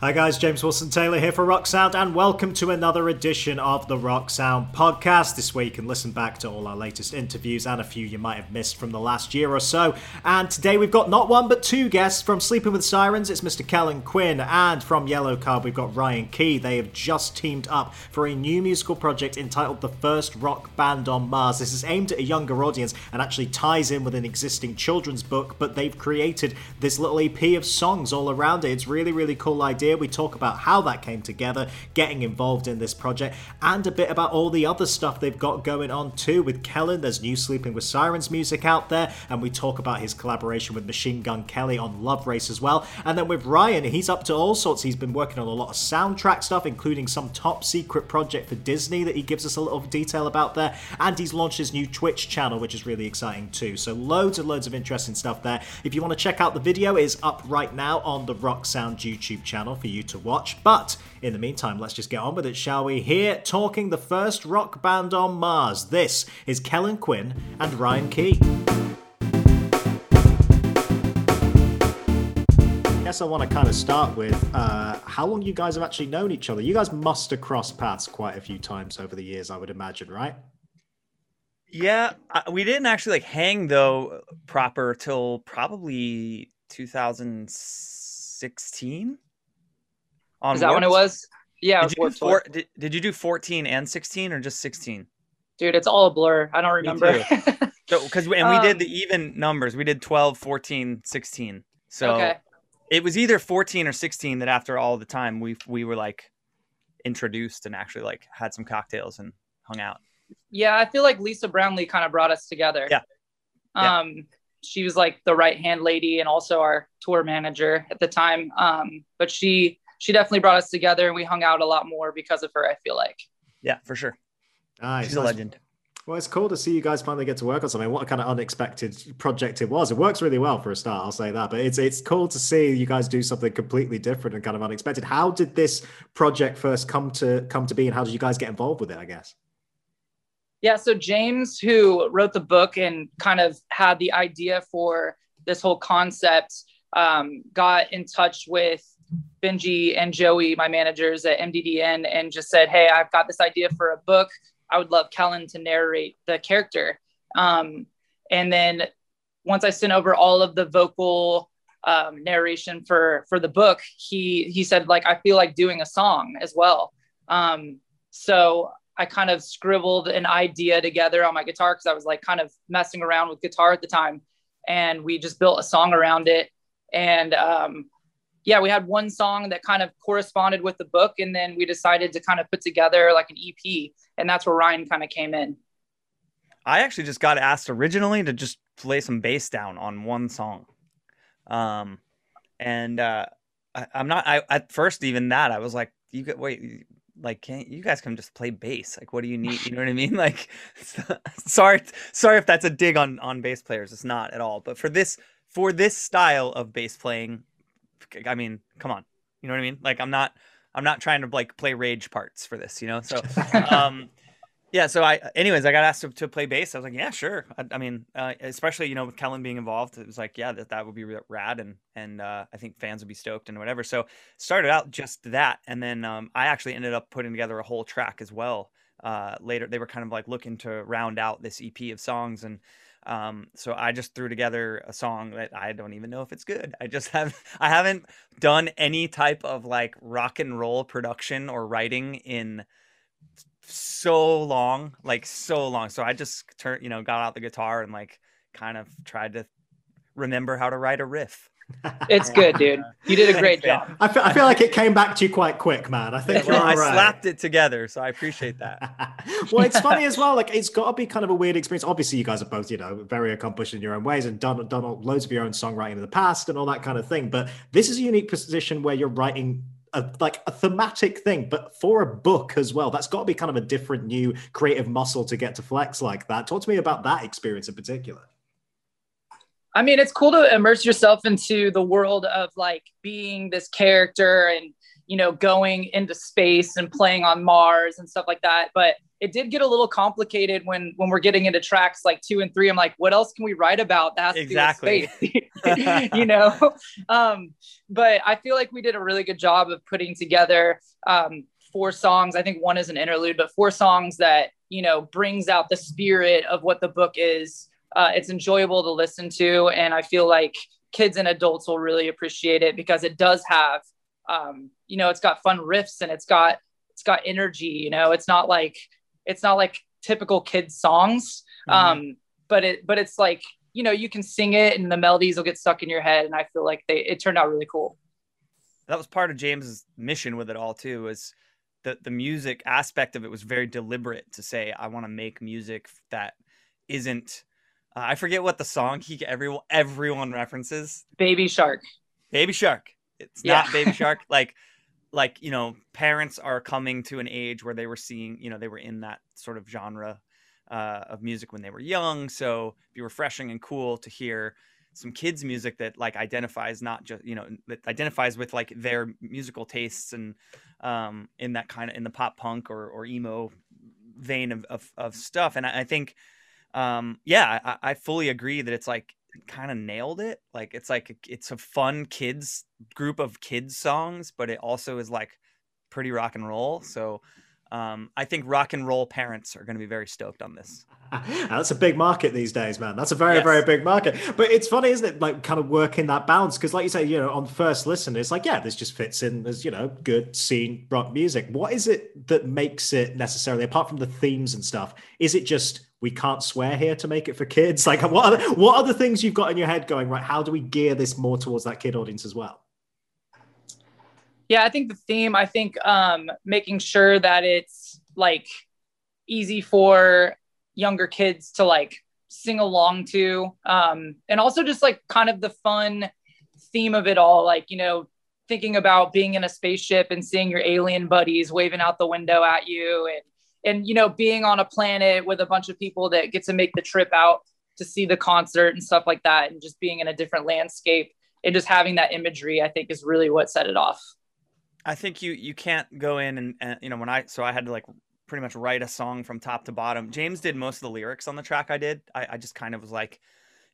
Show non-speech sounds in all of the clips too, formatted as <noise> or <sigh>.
Hi guys, James Wilson Taylor here for Rock Sound, and welcome to another edition of the Rock Sound podcast. This way you can listen back to all our latest interviews and a few you might have missed from the last year or so. And today we've got not one but two guests from Sleeping with Sirens. It's Mr. Kellin Quinn, and from Yellowcard we've got Ryan Key. They have just teamed up for a new musical project entitled The First Rock Band on Mars. This is aimed at a younger audience and actually ties in with an existing children's book, but they've created this little EP of songs all around it. It's really, really cool idea idea. We talk about how that came together, getting involved in this project, and a bit about all the other stuff they've got going on too. With Kellin, there's new Sleeping with Sirens music out there, and we talk about his collaboration with Machine Gun Kelly on Love Race as well. And then with Ryan, he's up to all sorts. He's been working on a lot of soundtrack stuff, including some top secret project for Disney that he gives us a little detail about there. And he's launched his new Twitch channel, which is really exciting too. So loads and loads of interesting stuff there. If you want to check out the video, it is up right now on the Rock Sound YouTube channel for you to watch. But in the meantime, let's just get on with it, shall we? Here, talking the first rock band on Mars. This is Kellin Quinn and Ryan Key. I guess I want to kind of start with uh, how long you guys have actually known each other. You guys must have crossed paths quite a few times over the years, I would imagine, right? Yeah, we didn't actually like hang though proper till probably 2016 on Is that when it was? Yeah, did, you four, did, did, you do 14 and 16 or just 16? Dude, it's all a blur. I don't remember. Because so, <laughs> and we um, did the even numbers. We did 12, 14, 16. So okay. it was either 14 or 16 that after all the time we we were like introduced and actually like had some cocktails and hung out. Yeah, I feel like Lisa Brownlee kind of brought us together. Yeah. Um yeah. she was like the right hand lady and also our tour manager at the time. Um, but she she definitely brought us together and we hung out a lot more because of her, I feel like. Yeah, for sure. Nice. She's a legend. Well, it's cool to see you guys finally get to work on something. What a kind of unexpected project it was. It works really well for a start, I'll say that. But it's it's cool to see you guys do something completely different and kind of unexpected. How did this project first come to come to be, and how did you guys get involved with it? I guess. Yeah, so James, who wrote the book and kind of had the idea for this whole concept, um, got in touch with Benji and Joey, my managers at MDDN, and just said, Hey, I've got this idea for a book. I would love Kellin to narrate the character. Um, and then once I sent over all of the vocal um, narration for for the book, he he said like I feel like doing a song as well. Um, so I kind of scribbled an idea together on my guitar because I was like kind of messing around with guitar at the time, and we just built a song around it. And um, yeah, we had one song that kind of corresponded with the book, and then we decided to kind of put together like an EP, and that's where Ryan kind of came in. I actually just got asked originally to just play some bass down on one song, um, and uh, I, am not. I at first even that I was like, you get wait, like can't you guys can just play bass? Like, what do you need? You know what I mean? <laughs> Like, <laughs> sorry, sorry if that's a dig on on bass players. It's not at all. But for this for this style of bass playing, I mean, come on, you know what I mean? Like I'm not I'm not trying to like play rage parts for this, you know. So, <laughs> um, yeah. So I, anyways, I got asked to, to play bass. I was like, yeah, sure. I, I mean, uh, especially you know with Kellin being involved, it was like, yeah, that that would be rad, and and uh, I think fans would be stoked and whatever. So started out just that, and then um, I actually ended up putting together a whole track as well. Uh, later, they were kind of like looking to round out this EP of songs and um, so I just threw together a song that I don't even know if it's good. I just <laughs> have I haven't done any type of like rock and roll production or writing in so long, like so long. So I just turned, you know, got out the guitar and like kind of tried to remember how to write a riff. It's good, dude. You did a great job. I feel, I feel like it came back to you quite quick, man. I think well, I right. slapped it together, so I appreciate that. <laughs> well, it's funny as well. Like it's got to be kind of a weird experience. Obviously, you guys are both, you know, very accomplished in your own ways and done done loads of your own songwriting in the past and all that kind of thing. But this is a unique position where you're writing a, like a thematic thing, but for a book as well. That's got to be kind of a different new creative muscle to get to flex like that. Talk to me about that experience in particular. I mean, it's cool to immerse yourself into the world of like being this character and you know, going into space and playing on Mars and stuff like that. But it did get a little complicated when when we're getting into tracks like two and three. I'm like, what else can we write about that has exactly. to do with space? <laughs> <laughs> you know. Um, but I feel like we did a really good job of putting together um, four songs. I think one is an interlude, but four songs that you know brings out the spirit of what the book is. Uh, it's enjoyable to listen to, and I feel like kids and adults will really appreciate it because it does have, um, you know, it's got fun riffs and it's got it's got energy. You know, it's not like it's not like typical kids songs, mm-hmm. um, but it but it's like you know you can sing it and the melodies will get stuck in your head, and I feel like they it turned out really cool. That was part of James's mission with it all too. Was the the music aspect of it was very deliberate to say I want to make music that isn't. Uh, I forget what the song he everyone everyone references. Baby Shark. Baby Shark. It's yeah. not Baby Shark. <laughs> Like like you know parents are coming to an age where they were seeing you know they were in that sort of genre uh, of music when they were young so it'd be refreshing and cool to hear some kids music that like identifies not just you know that identifies with like their musical tastes and um in that kind of in the pop punk or or emo vein of of, of stuff and I, I think um yeah I, I fully agree that it's like kind of nailed it. Like it's like it's a fun kids group of kids songs, but it also is like pretty rock and roll. So um, I think rock and roll parents are going to be very stoked on this. <laughs> That's a big market these days, man. That's a very, yes. very big market. But it's funny, isn't it? Like, kind of working that balance because, like you say, you know, on first listen, it's like, yeah, this just fits in as you know, good scene rock music. What is it that makes it necessarily, apart from the themes and stuff? Is it just we can't swear here to make it for kids? <laughs> Like, what are the, what are the things you've got in your head going right? How do we gear this more towards that kid audience as well? Yeah, I think the theme, I think um, making sure that it's like easy for younger kids to like sing along to. Um, and also just like kind of the fun theme of it all, like, you know, thinking about being in a spaceship and seeing your alien buddies waving out the window at you and and you know being on a planet with a bunch of people that get to make the trip out to see the concert and stuff like that and just being in a different landscape and just having that imagery i think is really what set it off I think you you can't go in and, and, you know when I so I had to like pretty much write a song from top to bottom. James did most of the lyrics on the track I did. I, I just kind of was like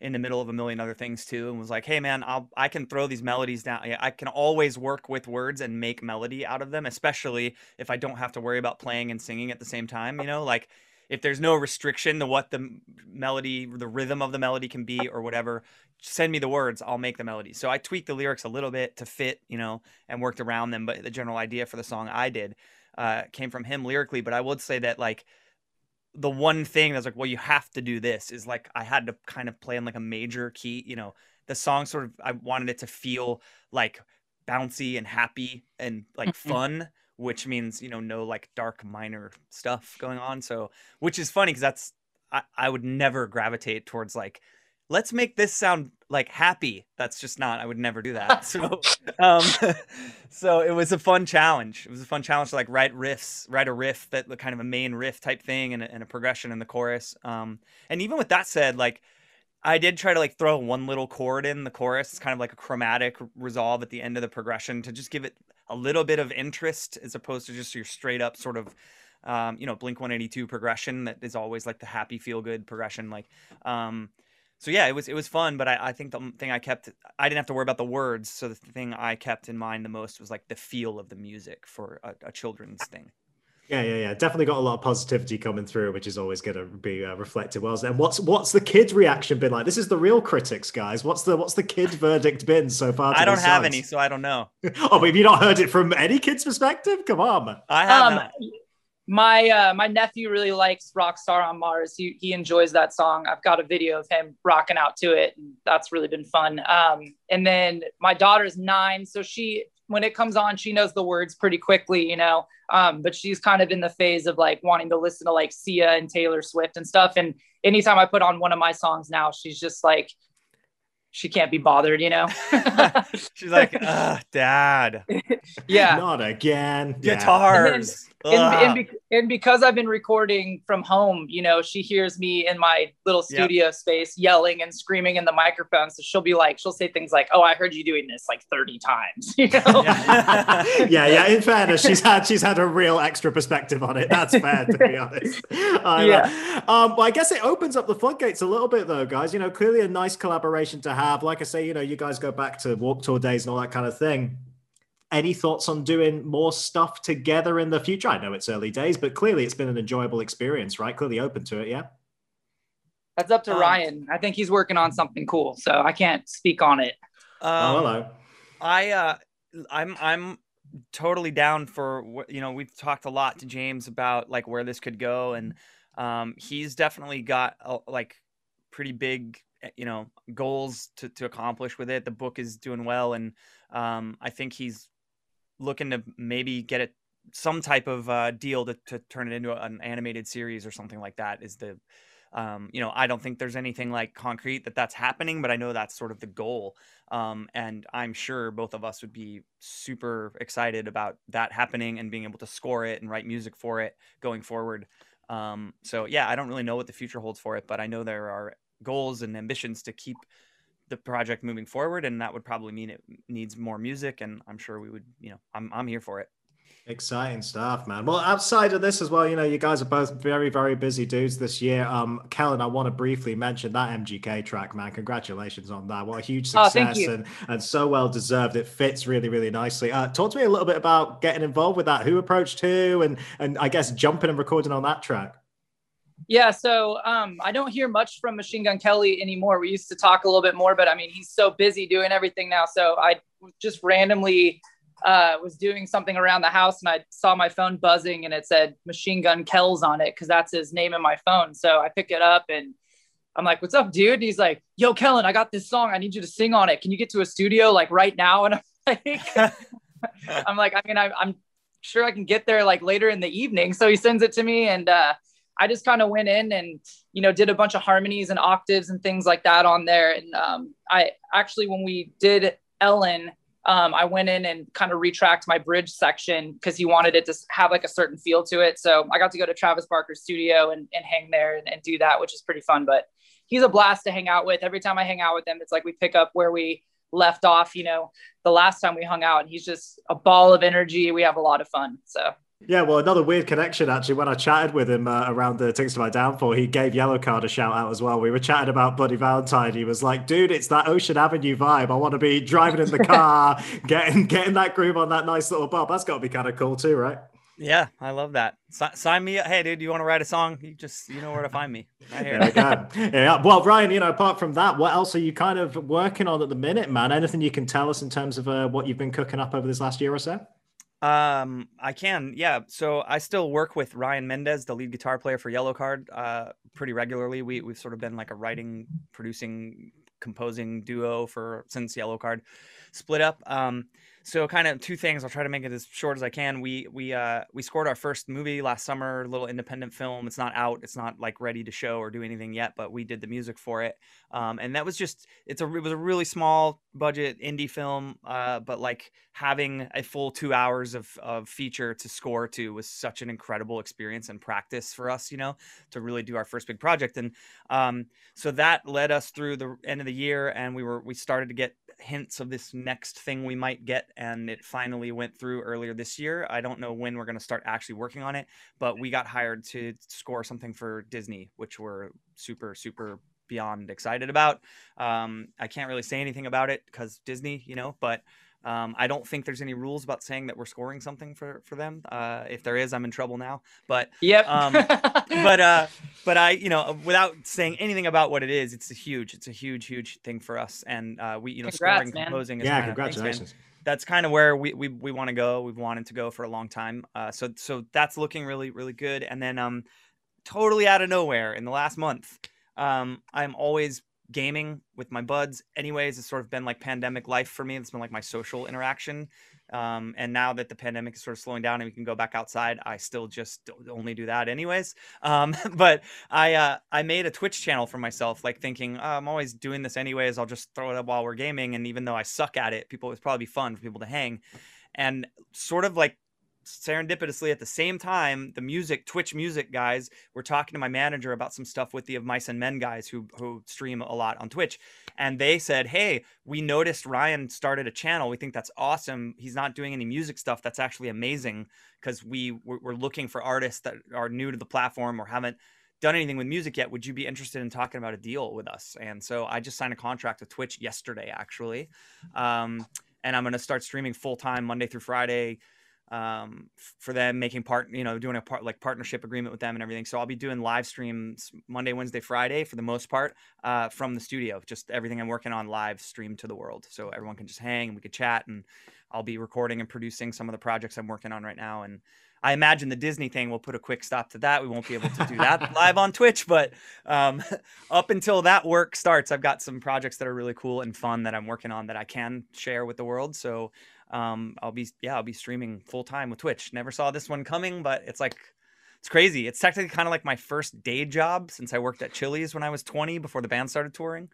in the middle of a million other things too and was like, hey man, I'll I can throw these melodies down. I can always work with words and make melody out of them, especially if I don't have to worry about playing and singing at the same time. You know, like if there's no restriction to what the melody, the rhythm of the melody can be or whatever, send me the words, I'll make the melody. So I tweaked the lyrics a little bit to fit, you know, and worked around them. But the general idea for the song I did uh, came from him lyrically. But I would say that like the one thing that's like, well, you have to do this is like I had to kind of play in like a major key, you know, the song sort of I wanted it to feel like bouncy and happy and like mm-hmm. fun which means you know no like dark minor stuff going on so which is funny because that's I, I would never gravitate towards like let's make this sound like happy that's just not i would never do that <laughs> so um <laughs> so it was a fun challenge it was a fun challenge to like write riffs write a riff that kind of a main riff type thing and a, and a progression in the chorus um and even with that said like I did try to like throw one little chord in the chorus. It's kind of like a chromatic resolve at the end of the progression to just give it a little bit of interest as opposed to just your straight up sort of um, you know blink 182 progression that is always like the happy feel good progression like um, so yeah it was it was fun but I, I think the thing i kept i didn't have to worry about the words so the thing i kept in mind the most was like the feel of the music for a, a children's thing yeah, yeah, yeah. Definitely got a lot of positivity coming through, which is always going to be uh, reflected well. And what's what's the kid reaction been like? This is the real critics, guys. What's the what's the kid <laughs> verdict been so far? I don't have songs? any, so I don't know. <laughs> oh, but have you not heard it from any kid's perspective? Come on, I have. Um, my uh, my nephew really likes Rockstar on Mars. He he enjoys that song. I've got a video of him rocking out to it. And that's really been fun. Um, and then my daughter's nine, so she when it comes on, she knows the words pretty quickly, you know. Um, but she's kind of in the phase of like wanting to listen to like Sia and Taylor Swift and stuff. And anytime I put on one of my songs now, she's just like, she can't be bothered, you know. <laughs> she's like, Dad. <laughs> yeah. Not again. Guitars. And, and, be, and, because I've been recording from home, you know, she hears me in my little studio yep. space yelling and screaming in the microphone. So she'll be like, she'll say things like, "Oh, I heard you doing this like 30 times." <laughs> You know? yeah. <laughs> yeah, yeah. In fairness, she's had she's had a real extra perspective on it. That's fair, to be honest. <laughs> I yeah. Um, well, I guess it opens up the floodgates a little bit, though, guys. You know, clearly a nice collaboration to have. Like I say, you know, you guys go back to Warped Tour days and all that kind of thing any thoughts on doing more stuff together in the future? I know it's early days, but clearly it's been an enjoyable experience, right? Clearly open to it, yeah. That's up to um, Ryan. I think he's working on something cool, so I can't speak on it. Um, oh, hello. I uh, I'm I'm totally down for you know we've talked a lot to James about like where this could go, and um, he's definitely got a, like pretty big eh, you know goals to to accomplish with it. The book is doing well, and um, I think he's looking to maybe get it some type of uh, deal to, to turn it into an animated series or something like that is the um, you know i don't think there's anything like concrete that that's happening but i know that's sort of the goal. Um, and i'm sure both of us would be super excited about that happening and being able to score it and write music for it going forward. Um, so yeah i don't really know what the future holds for it but i know there are goals and ambitions to keep the project moving forward and that would probably mean it needs more music and i'm sure we would you know i'm, I'm here for it Exciting stuff, man. Well, outside of this as well, you know, you guys are both very, very busy dudes this year. Um, Kellin, I want to briefly mention that MGK track, man. Congratulations on that. What a huge oh, success oh, and, and so well deserved. It fits really, really nicely. Uh, talk to me a little bit about getting involved with that. Who approached who and and I guess jumping and recording on that track. Yeah, so um, I don't hear much from Machine Gun Kelly anymore. We used to talk a little bit more, but I mean, he's so busy doing everything now. So I just randomly uh, was doing something around the house and I saw my phone buzzing and it said Machine Gun Kells on it because that's his name in my phone. So I pick it up and I'm like, "What's up, dude?" And he's like, "Yo, Kellin, I got this song. I need you to sing on it. Can you get to a studio like right now?" And I'm <laughs> like, <laughs> "I'm like, I mean, I, I'm sure I can get there like later in the evening." So he sends it to me and. uh I just kind of went in and you know did a bunch of harmonies and octaves and things like that on there. And um, I actually when we did Ellen, um, I went in and kind of retracked my bridge section because he wanted it to have like a certain feel to it. So I got to go to Travis Barker's studio and, and hang there and, and do that, which is pretty fun. But he's a blast to hang out with. Every time I hang out with him, it's like we pick up where we left off. You know, the last time we hung out, and he's just a ball of energy. We have a lot of fun. So yeah, well, another weird connection actually. When I chatted with him uh, around the Tickets to My Downfall, he gave Yellowcard a shout out as well. We were chatting about Bloody Valentine. He was like, "Dude, it's that Ocean Avenue vibe. I want to be driving in the <laughs> car, getting getting that groove on that nice little bob. That's got to be kind of cool too, right?" Yeah, I love that. S- sign me up. Hey, dude, you want to write a song? You just you know where to find me. Right here. <laughs> yeah, yeah. Well, Ryan, you know, apart from that, what else are you kind of working on at the minute, man? Anything you can tell us in terms of uh, what you've been cooking up over this last year or so? Um, I can, yeah. So I still work with Ryan Mendez, the lead guitar player for Yellowcard, uh, pretty regularly. We we've sort of been like a writing, producing, composing duo for since Yellowcard split up. Um, so kind of two things. I'll try to make it as short as I can. We we uh, we scored our first movie last summer, little independent film. It's not out. It's not like ready to show or do anything yet, but we did the music for it. Um, and that was just it's a it was a really small budget indie film, uh, but like having a full two hours of of feature to score to was such an incredible experience and practice for us. You know, to really do our first big project. And um, so that led us through the end of the year, and we were we started to get hints of this next thing we might get and it finally went through earlier this year. I don't know when we're going to start actually working on it but we got hired to score something for disney which we're super super beyond excited about. Um, i can't really say anything about it because disney you know but um, I don't think there's any rules about saying that we're scoring something for for them. Uh, if there is, I'm in trouble now. But yep. um, <laughs> but uh, but I, you know, without saying anything about what it is, it's a huge, it's a huge, huge thing for us. And uh, we, you know, Congrats, scoring, man. composing. Is yeah, kind congratulations. Of, that's kind of where we we, we want to go. We've wanted to go for a long time. Uh, so so that's looking really really good. And then um, totally out of nowhere in the last month, um, I'm always gaming with my buds anyways it's sort of been like pandemic life for me. It's been like my social interaction. Um, and now that the pandemic is sort of slowing down and we can go back outside i still just only do that anyways. Um, <laughs> but i uh, i made a twitch channel for myself like thinking oh, i'm always doing this anyways. I'll just throw it up while we're gaming. And even though i suck at it people it's probably be fun for people to hang. And sort of like serendipitously at the same time, the music Twitch music guys were talking to my manager about some stuff with the of Mice and Men guys who who stream a lot on Twitch, and they said, "Hey, we noticed Ryan started a channel. We think that's awesome. He's not doing any music stuff. That's actually amazing because we we're looking for artists that are new to the platform or haven't." done anything with music yet would you be interested in talking about a deal with us and so i just signed a contract with twitch yesterday actually um, and i'm going to start streaming full time monday through friday um, for them making part, you know, doing a part like partnership agreement with them and everything. So I'll be doing live streams Monday, Wednesday, Friday for the most part uh, from the studio. Just everything I'm working on live stream to the world, so everyone can just hang and we could chat. And I'll be recording and producing some of the projects I'm working on right now. And I imagine the Disney thing will put a quick stop to that. We won't be able to do that <laughs> live on Twitch, but um, <laughs> up until that work starts, I've got some projects that are really cool and fun that I'm working on that I can share with the world. So um, I'll be yeah, I'll be streaming full time with Twitch. Never saw this one coming, but it's like it's crazy. It's technically kind of like my first day job since I worked at Chili's when I was 20 before the band started touring.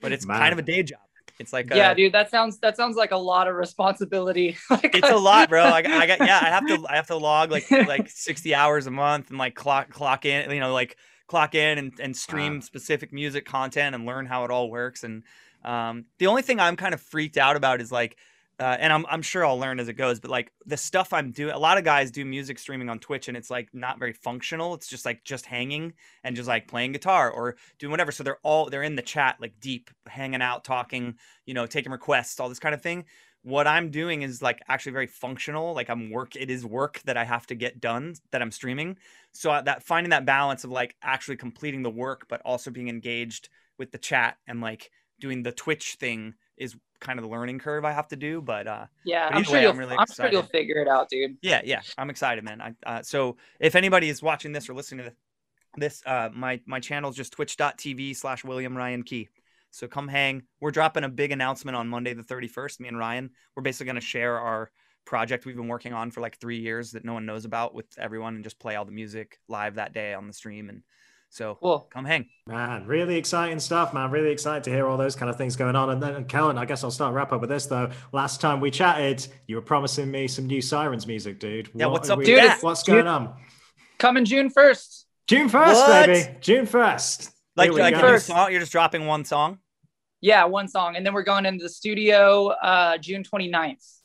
But it's Man. kind of a day job. It's like yeah, a, dude. That sounds that sounds like a lot of responsibility. <laughs> like, it's a lot, bro. I, I got yeah. I have to <laughs> I have to log like like <laughs> sixty hours a month and like clock clock in. You know, like clock in and, and stream wow. specific music content and learn how it all works. And um, the only thing I'm kind of freaked out about is like uh, and I'm, I'm sure I'll learn as it goes, but like the stuff I'm doing, a lot of guys do music streaming on Twitch and it's like not very functional. It's just like just hanging and just like playing guitar or doing whatever. So they're all, they're in the chat, like deep, hanging out, talking, you know, taking requests, all this kind of thing. What I'm doing is like actually very functional. Like I'm work, it is work that I have to get done that I'm streaming. So uh, that finding that balance of like actually completing the work, but also being engaged with the chat and like doing the Twitch thing is kind of the learning curve I have to do. But uh, yeah, but I'm, sure way, you'll, I'm, really I'm sure you'll figure it out, dude. Yeah, yeah, I'm excited, man. I, uh, so if anybody is watching this or listening to this, uh, my my channel is just twitch.tv slash William Ryan Key. So come hang. We're dropping a big announcement on Monday the 31st. Me and Ryan, we're basically going to share our project we've been working on for like three years that no one knows about with everyone and just play all the music live that day on the stream and so cool. come hang. Man, really exciting stuff, man. Really excited to hear all those kind of things going on. And then, Kellin, I guess I'll start wrap up with this though. Last time we chatted, you were promising me some new Sirens music, dude. Yeah, what what's up, we, dude? What's going on? Coming June 1st. June 1st, baby. June 1st. Like, like first. Song, you're just dropping one song? Yeah, one song. And then we're going into the studio uh, June 29th.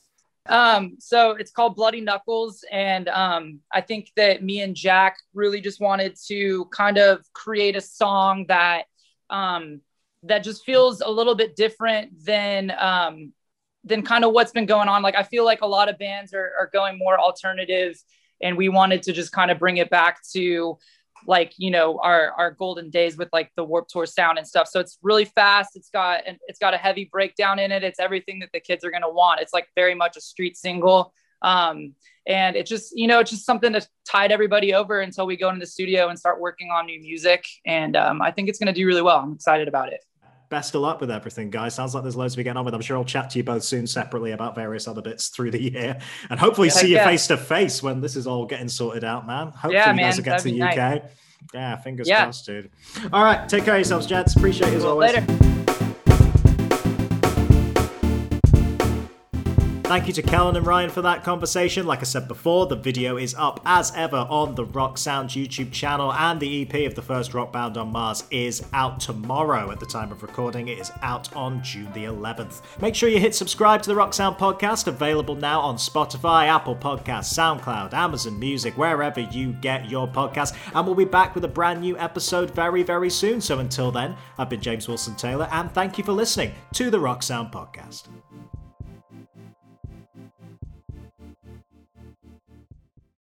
Um, so it's called Bloody Knuckles. And um, I think that me and Jack really just wanted to kind of create a song that um, that just feels a little bit different than um, than kind of what's been going on. Like I feel like a lot of bands are, are going more alternative, and we wanted to just kind of bring it back to like you know our our golden days with like the Warped Tour sound and stuff. So it's really fast. It's got and it's got a heavy breakdown in it. It's everything that the kids are going to want. It's like very much a street single. Um and it just you know it's just something to tide everybody over until we go into the studio and start working on new music. And um, i think it's going to do really well. I'm excited about it best of luck with everything, guys. Sounds like there's loads to be getting on with. I'm sure I'll chat to you both soon separately about various other bits through the year and hopefully yeah, see you face to face when this is all getting sorted out, man. Hopefully yeah, you guys will get to the UK. Nice. Yeah, fingers yeah. crossed, dude. All right, take care of yourselves, gents. Appreciate you as always. Later. Thank you to Kellin and Ryan for that conversation. Like I said before, the video is up as ever on the Rock Sound YouTube channel, and the EP of the first Rock Band on Mars is out tomorrow at the time of recording. It is out on June the 11th. Make sure you hit subscribe to the Rock Sound podcast, available now on Spotify, Apple Podcasts, SoundCloud, Amazon Music, wherever you get your podcast. And we'll be back with a brand new episode very, very soon. So until then, I've been James Wilson Taylor, and thank you for listening to the Rock Sound podcast.